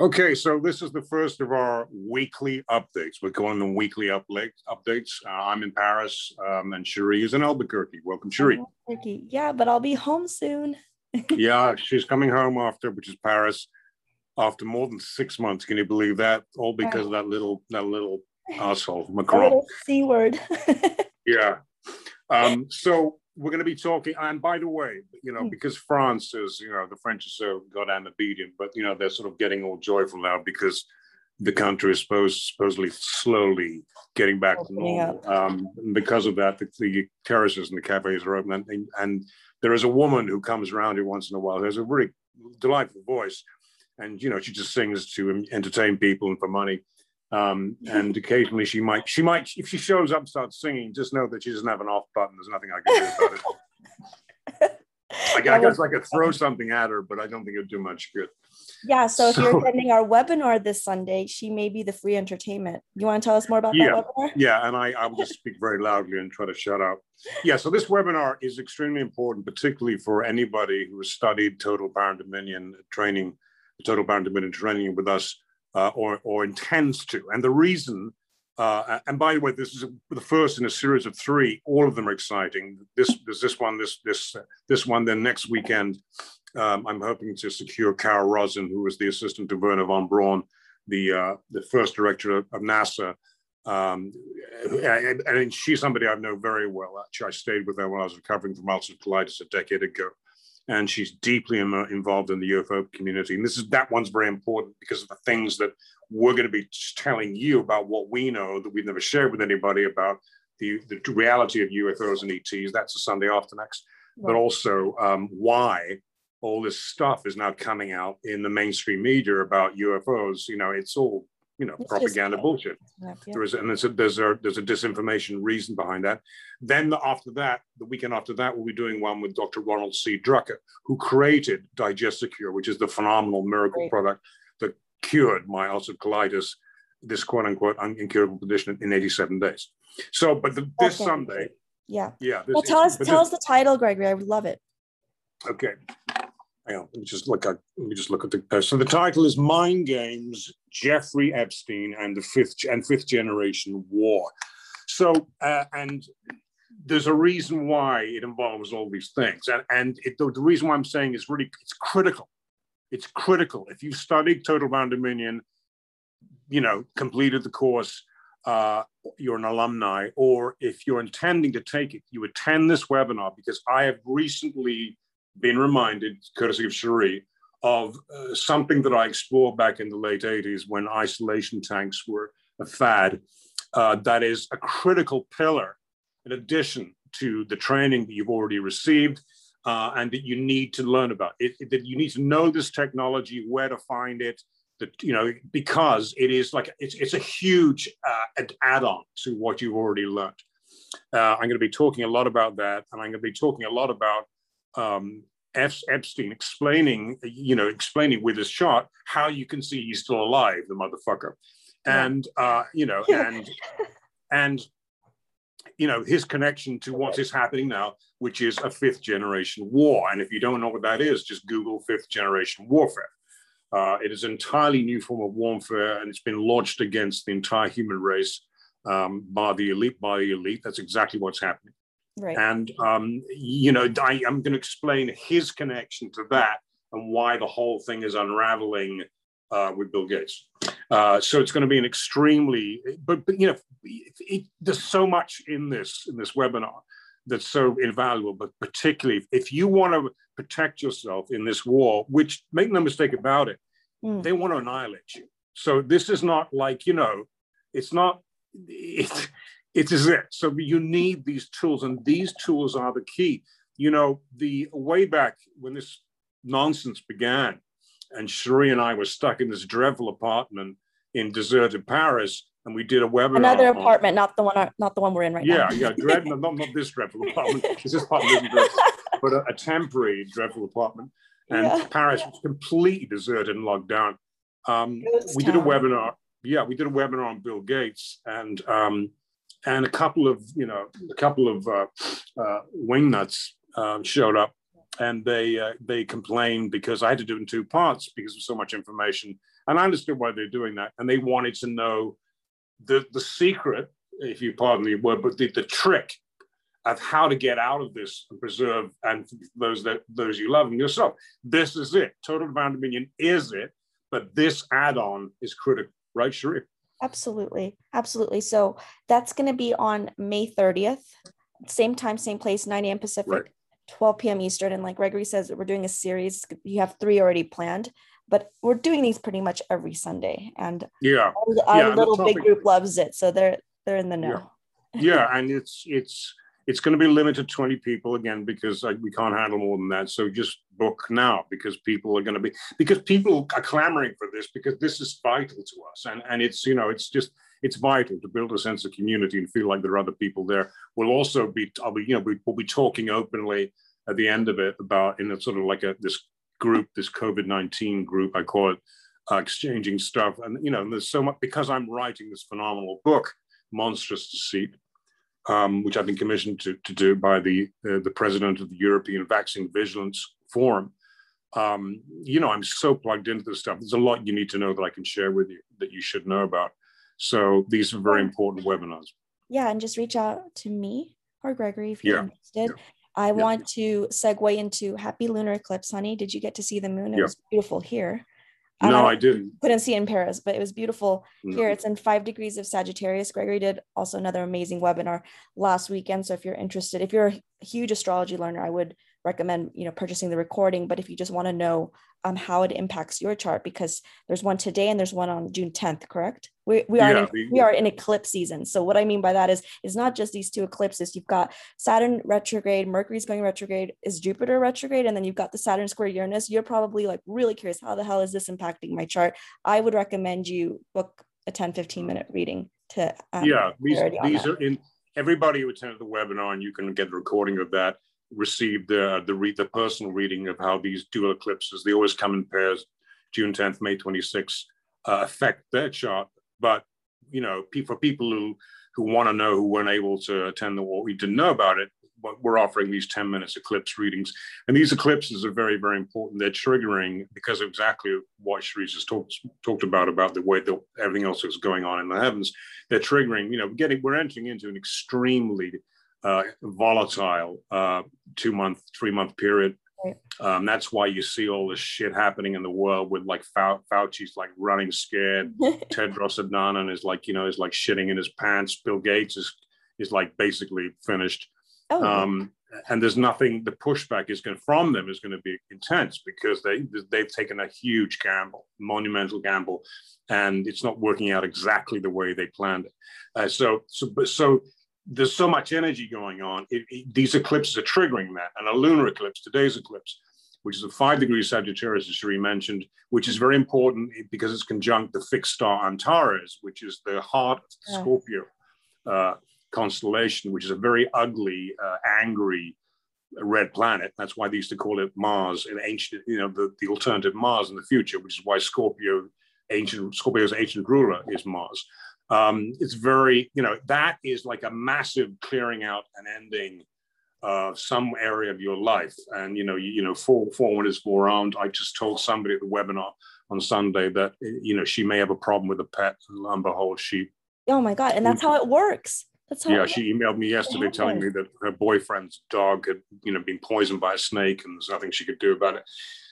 Okay, so this is the first of our weekly updates. We're calling them weekly updates. Uh, I'm in Paris, um, and Cherie is in Albuquerque. Welcome, Cherie. Albuquerque. Yeah, but I'll be home soon. yeah, she's coming home after, which is Paris, after more than six months. Can you believe that? All because of that little that little asshole Macron. C word. yeah. Um, so we're going to be talking. And by the way, you know, hmm. because France is, you know, the French are so goddamn obedient, but you know, they're sort of getting all joyful now because the country is supposed, supposedly slowly getting back to normal. Um, because of that, the, the, terraces and the cafes are open, and, and, there is a woman who comes around here once in a while who has a really delightful voice, and you know, she just sings to entertain people and for money. Um, and occasionally she might, she might, if she shows up and starts singing, just know that she doesn't have an off button. There's nothing I can do about it. I, guess I could throw something at her, but I don't think it would do much good. Yeah. So, so if you're attending our webinar this Sunday, she may be the free entertainment. You want to tell us more about yeah, that webinar? Yeah. And I, I will just speak very loudly and try to shut up. Yeah. So this webinar is extremely important, particularly for anybody who has studied total power and dominion training, total power and dominion training with us uh, or, or intends to. And the reason, uh, and by the way, this is the first in a series of three. All of them are exciting. This there's this one, this this this one. Then next weekend, um, I'm hoping to secure Carol Rosin, who was the assistant to Wernher von Braun, the uh, the first director of, of NASA. Um, and, and, she's somebody I know very well. Actually, I stayed with her when I was recovering from ulcerative colitis a decade ago and she's deeply Im- involved in the UFO community. And this is that one's very important because of the things that we're going to be telling you about what we know that we've never shared with anybody about the, the reality of UFOs and ETs. That's the Sunday after next, right. but also um, why all this stuff is now coming out in the mainstream media about UFOs. You know, it's all you know, it's propaganda just, bullshit. Yeah. There is, and there's a, there's a there's a disinformation reason behind that. Then the, after that, the weekend after that, we'll be doing one with Dr. Ronald C. Drucker, who created Digesticure, which is the phenomenal miracle Great. product that cured my ulcerative colitis, this quote unquote incurable condition in 87 days. So, but the, this. Sunday, yeah, yeah. Well, tell us tell this, us the title, Gregory. I would love it. Okay, hang on, let me just look at let me just look at the uh, so the title is Mind Games, Jeffrey Epstein and the fifth and fifth generation war. So uh, and there's a reason why it involves all these things, and and it, the, the, reason why I'm saying is really it's critical. It's critical. If you've studied Total Power Dominion, you know, completed the course, uh, you're an alumni, or if you're intending to take it, you attend this webinar because I have recently been reminded, courtesy of Cherie, of uh, something that I explored back in the late 80s when isolation tanks were a fad. Uh, that is a critical pillar in addition to the training that you've already received uh, and that you need to learn about. It, it, that you need to know this technology, where to find it, that you know because it is like it's, it's a huge uh, add-on to what you've already learned. Uh, I'm going to be talking a lot about that, and I'm going to be talking a lot about um, F. Epstein explaining, you know, explaining with his shot how you can see he's still alive, the motherfucker, and uh, you know, and and you know his connection to what is happening now, which is a fifth generation war. And if you don't know what that is, just Google fifth generation warfare. Uh, it is an entirely new form of warfare, and it's been launched against the entire human race um, by the elite. By the elite, that's exactly what's happening. Right. And, um, you know, I, I'm going to explain his connection to that and why the whole thing is unraveling uh, with Bill Gates. Uh, so it's going to be an extremely, but, but you know, it, it, there's so much in this in this webinar that's so invaluable. But particularly if you want to protect yourself in this war, which make no mistake about it, mm. they want to annihilate you. So this is not like you know, it's not. It, it is it. So you need these tools, and these tools are the key. You know, the way back when this nonsense began, and Cherie and I were stuck in this dreadful apartment in deserted Paris, and we did a webinar. Another apartment, not the one, not the one we're in right yeah, now. Yeah, yeah, dread, not, not this dreadful apartment. this apartment isn't dreadful, but a, a, temporary dreadful apartment. And yeah. Paris was completely deserted and locked down. Um, we did a webinar. Yeah, we did a webinar on Bill Gates, and um, and a couple of you know a couple of uh, uh, wingnuts uh, showed up and they uh, they complained because I had to do it in two parts because of so much information, and I understood why they're doing that, and they wanted to know the the secret, if you pardon the word, but the, the trick of how to get out of this and preserve and those that those you love and yourself. This is it. Total divine dominion is it, but this add-on is critical, right, Cherie? Absolutely, absolutely. So that's going to be on May 30th, same time, same place, 9 a.m. Pacific. Right. 12 p.m. Eastern. And like Gregory says, we're doing a series. You have three already planned, but we're doing these pretty much every Sunday. And yeah, our, yeah, little big group loves it, so they're they're in the know. Yeah, yeah and it's it's it's going to be limited to 20 people again because we can't handle more than that. So just book now because people are going to be because people are clamoring for this because this is vital to us, and and it's you know it's just it's vital to build a sense of community and feel like there are other people there. We'll also be, I'll be, you know, we, will be talking openly at the end of it about in a sort of like a this group, this COVID nineteen group, I call it, uh, exchanging stuff, and you know, and there's so much because I'm writing this phenomenal book, Monstrous Deceit. Um, which I've been commissioned to, to do by the uh, the president of the European Vaccine Vigilance Forum. Um, you know, I'm so plugged into this stuff. There's a lot you need to know that I can share with you that you should know about. So these are very important webinars. Yeah, and just reach out to me or Gregory if you're yeah. interested. Yeah. I yeah. want to segue into happy lunar eclipse, honey. Did you get to see the moon? It was beautiful here. No, I, I didn't. Couldn't see it in Paris, but it was beautiful no. here. It's in five degrees of Sagittarius. Gregory did also another amazing webinar last weekend. So if you're interested, if you're a huge astrology learner, I would recommend you know purchasing the recording. But if you just want to know um, how it impacts your chart, because there's one today and there's one on June 10th, correct? We, we are yeah, in, we are in eclipse season. So what I mean by that is it's not just these two eclipses. You've got Saturn retrograde, Mercury's going retrograde, is Jupiter retrograde, and then you've got the Saturn square Uranus. You're probably like really curious, how the hell is this impacting my chart? I would recommend you book a 10, 15 minute reading to um, yeah these these are in everybody who attended the webinar and you can get a recording of that received the the read the personal reading of how these dual eclipses they always come in pairs june 10th may 26th uh, affect their chart but you know, for people who who want to know who weren't able to attend the war, we didn't know about it. But we're offering these 10 minutes eclipse readings. And these eclipses are very, very important. They're triggering because of exactly what Sharice has talked, talked about, about the way that everything else is going on in the heavens. They're triggering, you know, getting, we're entering into an extremely uh, volatile uh, two month, three month period um, that's why you see all this shit happening in the world with like Fau- Fauci's like running scared. Tedros Adhanom is like, you know, is like shitting in his pants. Bill Gates is, is like basically finished. Oh. Um, and there's nothing, the pushback is going from them is going to be intense because they, they've taken a huge gamble, monumental gamble, and it's not working out exactly the way they planned it. Uh, so, so, so there's so much energy going on. It, it, these eclipses are triggering that. And a lunar eclipse, today's eclipse, which is a five degree Sagittarius, as Cherie mentioned, which is very important because it's conjunct the fixed star Antares, which is the heart of the yeah. Scorpio uh, constellation, which is a very ugly, uh, angry red planet. That's why they used to call it Mars in ancient, you know, the, the alternative Mars in the future, which is why Scorpio, ancient Scorpio's ancient ruler is Mars um, it's very you know that is like a massive clearing out and ending uh, some area of your life. And you know you, you know for forward is forearmed. I just told somebody at the webinar on sunday that you know she may have a problem with a pet and lo and behold she oh my god and that's how it works. That's how yeah she emailed me yesterday telling me that her boyfriend's dog had you know been poisoned by a snake and there's nothing she could do about it.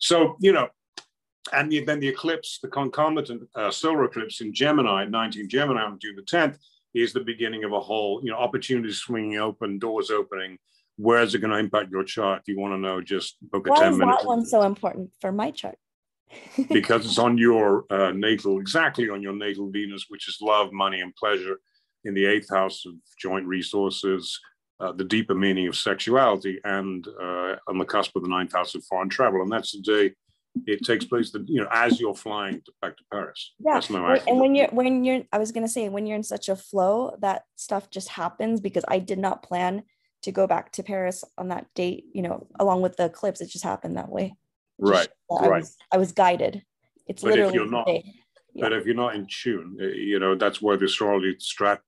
So you know and the, then the eclipse, the concomitant uh, solar eclipse in Gemini, 19 Gemini on June the 10th, is the beginning of a whole, you know, opportunities swinging open, doors opening. Where is it going to impact your chart? If you want to know, just book a Why 10 minutes. Why is that one so important for my chart? because it's on your uh, natal, exactly on your natal Venus, which is love, money, and pleasure in the eighth house of joint resources, uh, the deeper meaning of sexuality, and uh, on the cusp of the ninth house of foreign travel. And that's the day it takes place the you know as you're flying to, back to Paris. Yeah, and when you're when you're I was gonna say when you're in such a flow that stuff just happens because I did not plan to go back to Paris on that date. You know, along with the eclipse, it just happened that way. Right, I right. Was, I was guided. It's but literally. If you're not, yeah. But if you're not in tune, eh, you know that's where the astrology strat,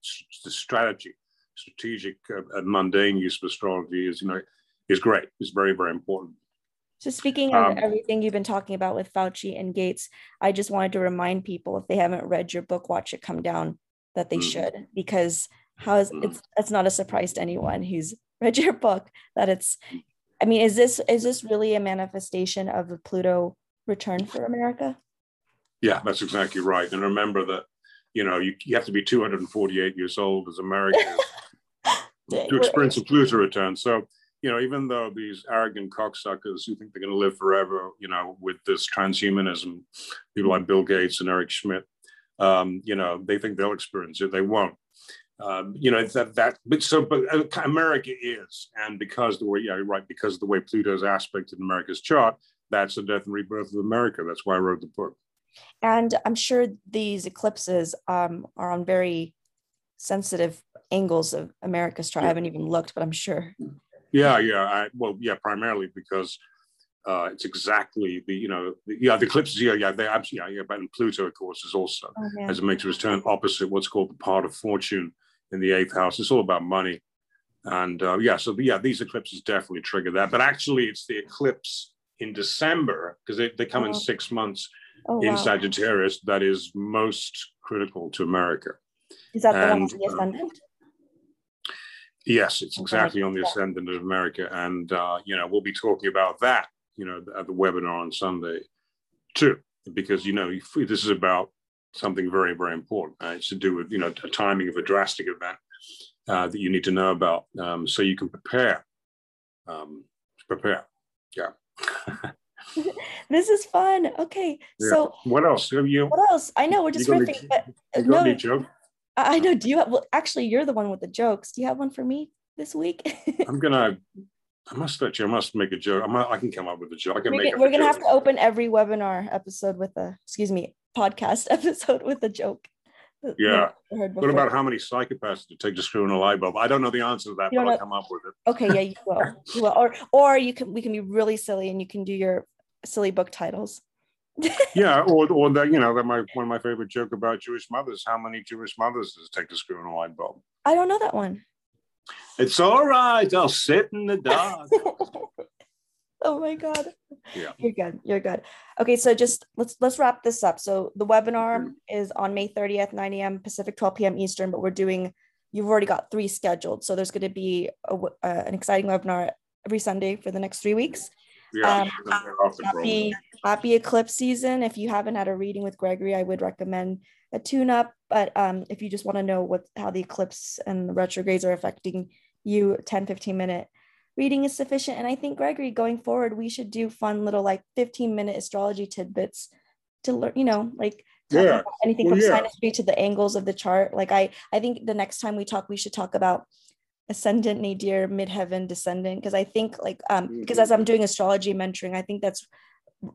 the strategy, strategic uh, and mundane use of astrology is you know is great. It's very very important. So speaking of um, everything you've been talking about with Fauci and Gates, I just wanted to remind people if they haven't read your book, Watch It Come Down, that they mm. should, because how is mm. it's that's not a surprise to anyone who's read your book that it's I mean, is this is this really a manifestation of the Pluto return for America? Yeah, that's exactly right. And remember that, you know, you, you have to be 248 years old as Americans to experience a Pluto return. So, you know, even though these arrogant cocksuckers who think they're going to live forever, you know, with this transhumanism, people like Bill Gates and Eric Schmidt, um, you know, they think they'll experience it. They won't. Um, you know that that but so but uh, America is, and because the way yeah right because of the way Pluto's aspected in America's chart, that's the death and rebirth of America. That's why I wrote the book. And I'm sure these eclipses um, are on very sensitive angles of America's chart. Yeah. I haven't even looked, but I'm sure. Yeah, yeah. I, well, yeah, primarily because uh, it's exactly the you know the, yeah the eclipses yeah yeah they absolutely yeah, yeah but Pluto of course is also oh, yeah. as it makes its turn opposite what's called the part of fortune in the eighth house. It's all about money, and uh, yeah, so yeah, these eclipses definitely trigger that. But actually, it's the eclipse in December because they, they come oh. in six months oh, in wow. Sagittarius that is most critical to America. Is that and, the one on the uh, ascendant? Yes, it's exactly on the ascendant of America, and uh, you know we'll be talking about that, you know, at the webinar on Sunday, too, because you know this is about something very very important. Uh, it's to do with you know a timing of a drastic event uh, that you need to know about, um, so you can prepare. Um, prepare, yeah. this is fun. Okay, yeah. so what else have you? What else? I know we're just riffing, but no. Joke? I know. Do you have? Well, actually, you're the one with the jokes. Do you have one for me this week? I'm gonna. I must let you. I must make a joke. I, might, I can come up with a joke. I can we make. we're gonna have to open every webinar episode with a. Excuse me, podcast episode with a joke. Yeah. What about how many psychopaths to take to screw in a light bulb? I don't know the answer to that, but know. I'll come up with it. Okay, yeah, you will. you will. Or or you can we can be really silly and you can do your silly book titles. Yeah, or or that you know that my one of my favorite joke about Jewish mothers. How many Jewish mothers does it take to screw in a light bulb? I don't know that one. It's all right. I'll sit in the dark. oh my god yeah you're good you're good okay so just let's let's wrap this up so the webinar mm-hmm. is on may 30th 9 a.m pacific 12 p.m eastern but we're doing you've already got three scheduled so there's going to be a, uh, an exciting webinar every sunday for the next three weeks yeah, um, happy, happy eclipse season if you haven't had a reading with gregory i would recommend a tune up but um, if you just want to know what how the eclipse and the retrogrades are affecting you 10 15 minute reading is sufficient. And I think, Gregory, going forward, we should do fun little like 15 minute astrology tidbits to learn, you know, like yeah. anything well, from yeah. synastry to the angles of the chart. Like I, I think the next time we talk, we should talk about ascendant nadir, midheaven, descendant, because I think like um mm-hmm. because as I'm doing astrology mentoring, I think that's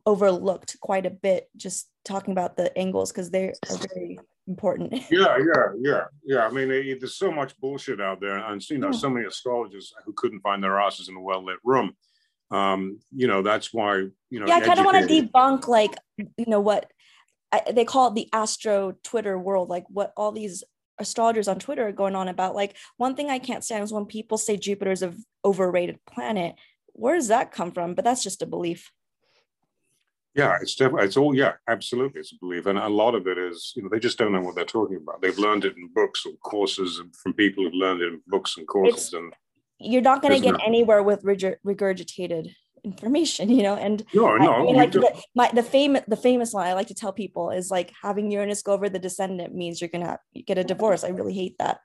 overlooked quite a bit just talking about the angles because they are very important. yeah, yeah, yeah, yeah. I mean, there's so much bullshit out there, and you know, yeah. so many astrologers who couldn't find their asses in a well lit room. Um, you know, that's why you know. Yeah, I kind of want to debunk, like, you know, what I, they call it the astro Twitter world, like what all these astrologers on Twitter are going on about. Like, one thing I can't stand is when people say Jupiter's a overrated planet. Where does that come from? But that's just a belief. Yeah, it's definitely, it's all, yeah, absolutely. It's a belief. And a lot of it is, you know, they just don't know what they're talking about. They've learned it in books or courses from people who've learned it in books and courses. It's, and you're not going to get anywhere with regurgitated information, you know, and no, no, I mean, like the, my, the famous, the famous line I like to tell people is like having Uranus go over the descendant means you're going to get a divorce. I really hate that.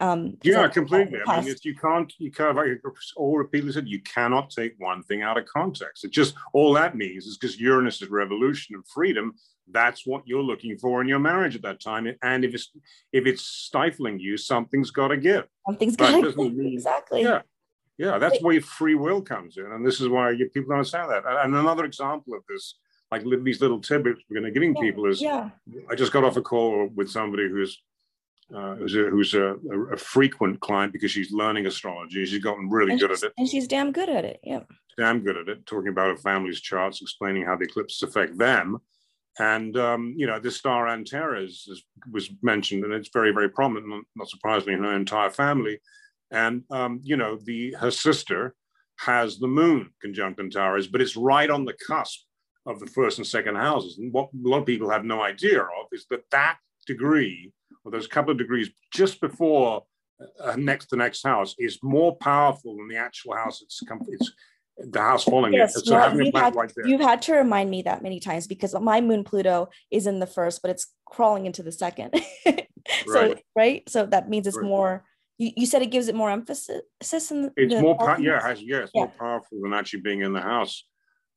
Um, yeah, completely. I mean, you can't, you can't, like all repeatedly said, you cannot take one thing out of context. It just, all that means is because Uranus is revolution and freedom. That's what you're looking for in your marriage at that time. And if it's, if it's stifling you, something's got to give. Something's got to give. Exactly. Yeah. Yeah. That's where free will comes in. And this is why you, people don't understand that. And another example of this, like these little tidbits we're going to giving yeah, people is yeah. I just got off a call with somebody who's uh, who's, a, who's a, a, frequent client because she's learning astrology. She's gotten really and good at it. And she's damn good at it. Yeah. Damn good at it, talking about her family's charts, explaining how the eclipses affect them. And, um, you know, this star Antares is, was mentioned, and it's very, very prominent, not surprisingly, in her entire family. And, um, you know, the her sister has the moon conjunct Antares, but it's right on the cusp of the first and second houses. And what a lot of people have no idea of is that that degree, or those couple of degrees just before uh, next the next house, is more powerful than the actual house. It's, it's the house falling yes. So well, you've, had, right you've had to remind me that many times because my moon Pluto is in the first, but it's crawling into the second. so right. right. So that means it's right. more. You, you said it gives it more emphasis in it's more powerful. yeah, has, yeah, it's yeah. more powerful than actually being in the house.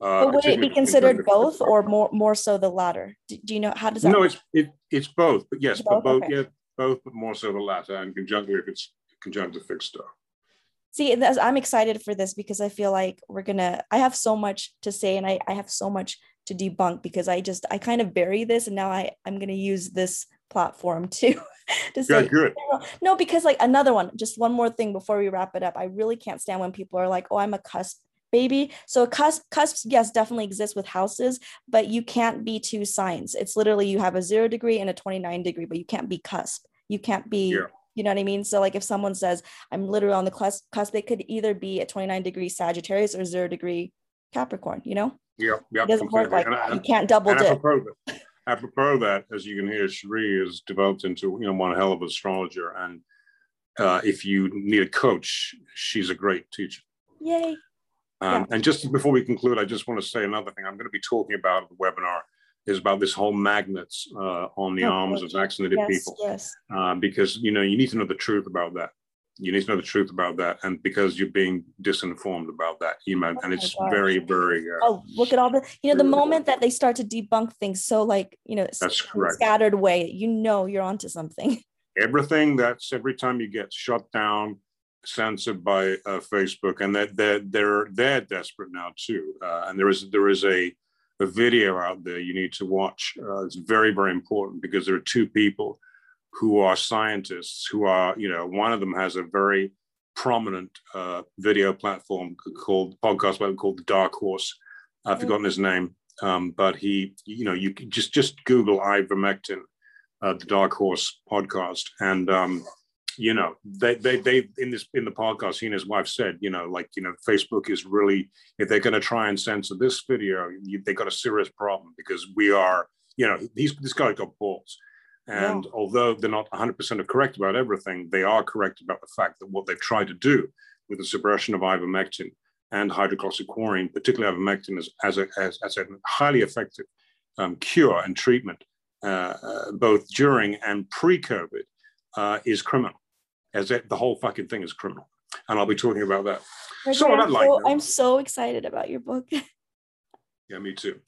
Uh, but would it be considered both or more more so the latter? Do, do, you know how does that? No, it's it, it's both. But yes, both? but both okay. yeah, both, but more so the latter, and conjunctive if it's conjunctive fixed star see i'm excited for this because i feel like we're gonna i have so much to say and i, I have so much to debunk because i just i kind of bury this and now i i'm gonna use this platform to to say yeah, no because like another one just one more thing before we wrap it up i really can't stand when people are like oh i'm a cusp baby so cusp cusps yes definitely exist with houses but you can't be two signs it's literally you have a zero degree and a 29 degree but you can't be cusp you can't be yeah you know what I mean? So like if someone says I'm literally on the cusp, cusp they could either be a 29 degree Sagittarius or zero degree Capricorn, you know? Yeah, yeah. It doesn't work like I, you can't double dip. Apropos, that, as you can hear, Cherie is developed into you know one hell of an astrologer. And uh, if you need a coach, she's a great teacher. Yay. Um, yeah. And just before we conclude, I just want to say another thing. I'm going to be talking about the webinar is about this whole magnets uh, on the oh, arms of vaccinated yes, people. Yes. Uh, because you know you need to know the truth about that. You need to know the truth about that, and because you're being disinformed about that, you know, oh and it's very, very. Uh, oh, look at all the you know the moment that they start to debunk things so like you know that's correct. scattered way, you know you're onto something. Everything that's every time you get shut down, censored by uh, Facebook, and that they're, they're they're desperate now too. Uh, and there is there is a a video out there you need to watch. Uh, it's very, very important because there are two people who are scientists who are, you know, one of them has a very prominent uh, video platform called podcast platform called the Dark Horse. I've mm-hmm. forgotten his name, um, but he, you know, you just just Google ivermectin, uh, the Dark Horse podcast, and um, you know, they, they, they, in this, in the podcast, he and his wife said, you know, like, you know, Facebook is really, if they're going to try and censor this video, you, they got a serious problem because we are, you know, he's, this guy got balls. And yeah. although they're not 100% correct about everything, they are correct about the fact that what they've tried to do with the suppression of ivermectin and hydroxychloroquine, particularly ivermectin, as, as, a, as, as a highly effective um, cure and treatment, uh, uh, both during and pre COVID, uh, is criminal as it, the whole fucking thing is criminal. And I'll be talking about that. so I'm, like so, I'm so excited about your book. yeah, me too.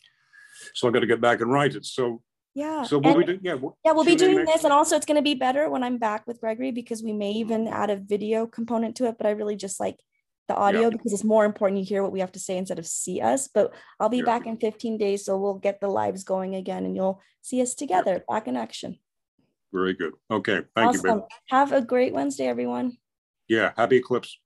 So I got to get back and write it. So yeah. So what we do? Yeah. We'll, yeah, we'll be doing this, and also it's going to be better when I'm back with Gregory because we may even add a video component to it. But I really just like the audio yeah. because it's more important you hear what we have to say instead of see us. But I'll be yeah. back in 15 days, so we'll get the lives going again, and you'll see us together back in action. Very good. Okay. Thank awesome. you, babe. Have a great Wednesday, everyone. Yeah. Happy eclipse.